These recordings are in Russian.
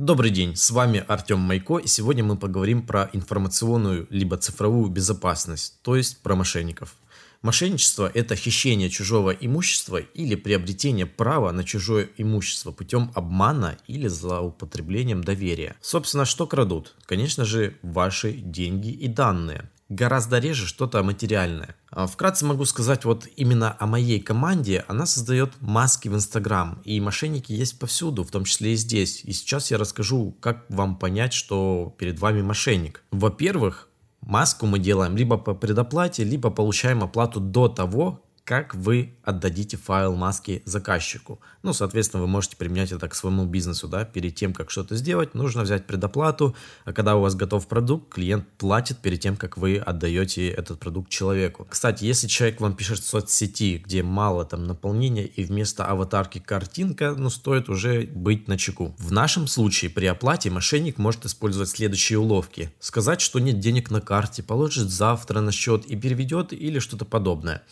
Добрый день, с вами Артем Майко, и сегодня мы поговорим про информационную либо цифровую безопасность, то есть про мошенников. Мошенничество – это хищение чужого имущества или приобретение права на чужое имущество путем обмана или злоупотреблением доверия. Собственно, что крадут? Конечно же, ваши деньги и данные гораздо реже что-то материальное. А, вкратце могу сказать вот именно о моей команде. Она создает маски в Инстаграм, и мошенники есть повсюду, в том числе и здесь. И сейчас я расскажу, как вам понять, что перед вами мошенник. Во-первых, маску мы делаем либо по предоплате, либо получаем оплату до того, как вы отдадите файл маски заказчику. Ну, соответственно, вы можете применять это к своему бизнесу, да, перед тем, как что-то сделать, нужно взять предоплату, а когда у вас готов продукт, клиент платит перед тем, как вы отдаете этот продукт человеку. Кстати, если человек вам пишет в соцсети, где мало там наполнения и вместо аватарки картинка, ну, стоит уже быть на чеку. В нашем случае при оплате мошенник может использовать следующие уловки. Сказать, что нет денег на карте, положит завтра на счет и переведет или что-то подобное.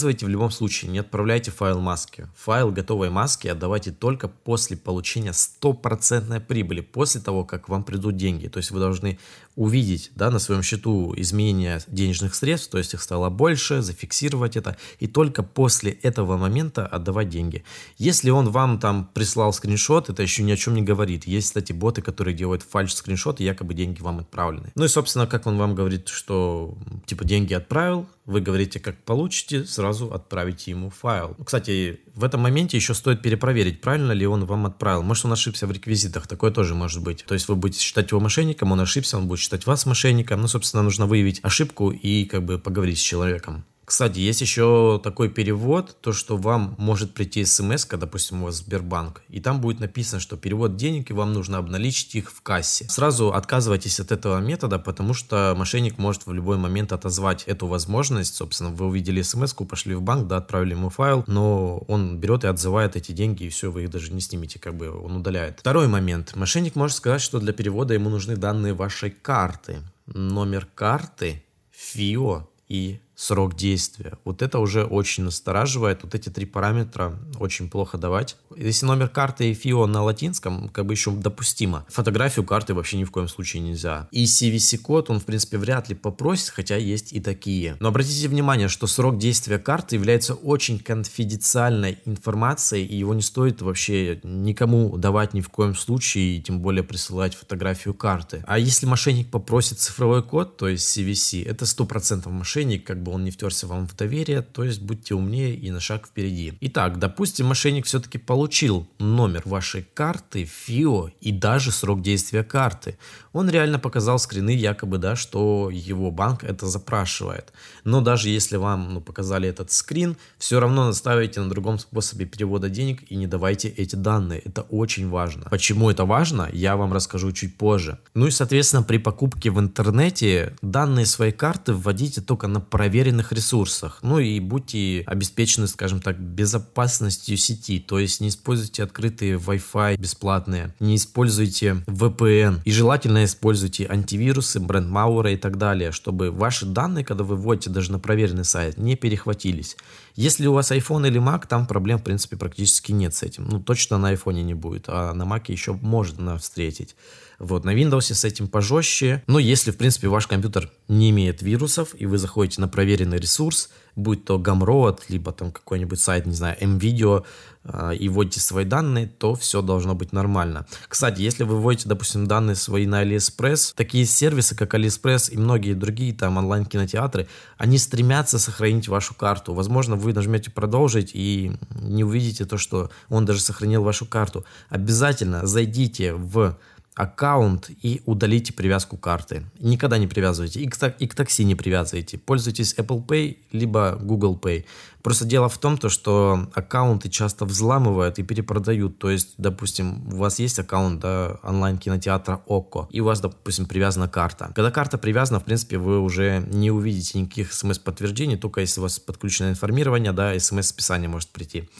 Отказывайте в любом случае, не отправляйте файл маски. Файл готовой маски отдавайте только после получения стопроцентной прибыли, после того, как вам придут деньги. То есть вы должны увидеть да, на своем счету изменения денежных средств, то есть их стало больше, зафиксировать это, и только после этого момента отдавать деньги. Если он вам там прислал скриншот, это еще ни о чем не говорит. Есть, кстати, боты, которые делают фальш скриншот, и якобы деньги вам отправлены. Ну и, собственно, как он вам говорит, что типа деньги отправил, вы говорите, как получите, сразу отправите ему файл. Кстати, в этом моменте еще стоит перепроверить, правильно ли он вам отправил. Может, он ошибся в реквизитах, такое тоже может быть. То есть вы будете считать его мошенником, он ошибся, он будет считать вас мошенником. Ну, собственно, нужно выявить ошибку и как бы поговорить с человеком. Кстати, есть еще такой перевод, то, что вам может прийти смс, допустим, у вас Сбербанк, и там будет написано, что перевод денег, и вам нужно обналичить их в кассе. Сразу отказывайтесь от этого метода, потому что мошенник может в любой момент отозвать эту возможность. Собственно, вы увидели смс пошли в банк, да, отправили ему файл, но он берет и отзывает эти деньги, и все, вы их даже не снимете, как бы он удаляет. Второй момент. Мошенник может сказать, что для перевода ему нужны данные вашей карты. Номер карты, ФИО и срок действия. Вот это уже очень настораживает. Вот эти три параметра очень плохо давать. Если номер карты и ФИО на латинском, как бы еще допустимо. Фотографию карты вообще ни в коем случае нельзя. И CVC-код он, в принципе, вряд ли попросит, хотя есть и такие. Но обратите внимание, что срок действия карты является очень конфиденциальной информацией, и его не стоит вообще никому давать ни в коем случае, и тем более присылать фотографию карты. А если мошенник попросит цифровой код, то есть CVC, это 100% мошенник, как бы чтобы он не втерся вам в доверие, то есть будьте умнее и на шаг впереди. Итак, допустим, мошенник все-таки получил номер вашей карты, ФИО и даже срок действия карты. Он реально показал скрины якобы, да, что его банк это запрашивает. Но даже если вам ну, показали этот скрин, все равно наставите на другом способе перевода денег и не давайте эти данные. Это очень важно. Почему это важно, я вам расскажу чуть позже. Ну и, соответственно, при покупке в интернете данные своей карты вводите только на проверку проверенных ресурсах. Ну и будьте обеспечены, скажем так, безопасностью сети. То есть не используйте открытые Wi-Fi бесплатные, не используйте VPN. И желательно используйте антивирусы, бренд Mauer и так далее, чтобы ваши данные, когда вы вводите даже на проверенный сайт, не перехватились. Если у вас iPhone или Mac, там проблем, в принципе, практически нет с этим. Ну, точно на iPhone не будет, а на Mac еще можно встретить. Вот, на Windows с этим пожестче. Но если, в принципе, ваш компьютер не имеет вирусов, и вы заходите на проверенный ресурс, будь то Gumroad, либо там какой-нибудь сайт, не знаю, MVideo, э, и вводите свои данные, то все должно быть нормально. Кстати, если вы вводите, допустим, данные свои на AliExpress, такие сервисы, как AliExpress и многие другие там онлайн-кинотеатры, они стремятся сохранить вашу карту. Возможно, вы нажмете продолжить и не увидите то, что он даже сохранил вашу карту. Обязательно зайдите в аккаунт и удалите привязку карты. Никогда не привязывайте. И к, и к такси не привязывайте. Пользуйтесь Apple Pay либо Google Pay. Просто дело в том, то, что аккаунты часто взламывают и перепродают. То есть, допустим, у вас есть аккаунт да, онлайн-кинотеатра ОККО, и у вас, допустим, привязана карта. Когда карта привязана, в принципе, вы уже не увидите никаких смс-подтверждений, только если у вас подключено информирование, да, смс-списание может прийти.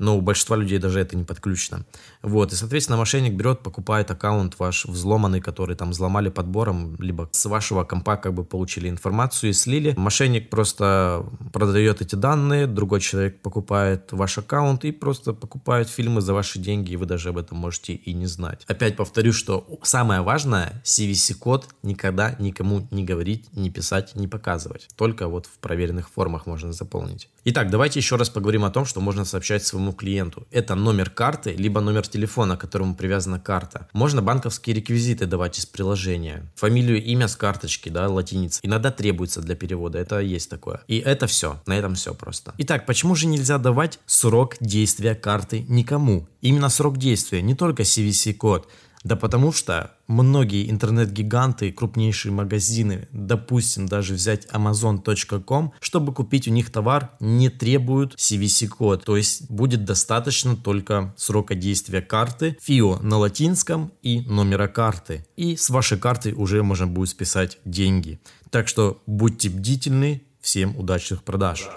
Но у большинства людей даже это не подключено. Вот, и, соответственно, мошенник берет, покупает аккаунт ваш взломанный, который там взломали подбором, либо с вашего компа как бы получили информацию и слили. Мошенник просто продает эти данные, другой человек покупает ваш аккаунт и просто покупает фильмы за ваши деньги, и вы даже об этом можете и не знать. Опять повторю, что самое важное, CVC-код никогда никому не говорить, не писать, не показывать. Только вот в проверенных формах можно заполнить. Итак, давайте еще раз поговорим о том, что можно сообщать своему клиенту. Это номер карты, либо номер телефона, к которому привязана карта. Можно банковские реквизиты давать из приложения. Фамилию, имя с карточки, да, латиница. Иногда требуется для перевода, это есть такое. И это все, на этом все просто. Итак, почему же нельзя давать срок действия карты никому? Именно срок действия, не только CVC-код. Да потому что многие интернет-гиганты, крупнейшие магазины, допустим, даже взять amazon.com, чтобы купить у них товар, не требуют CVC-код. То есть будет достаточно только срока действия карты, FIO на латинском и номера карты. И с вашей карты уже можно будет списать деньги. Так что будьте бдительны, всем удачных продаж.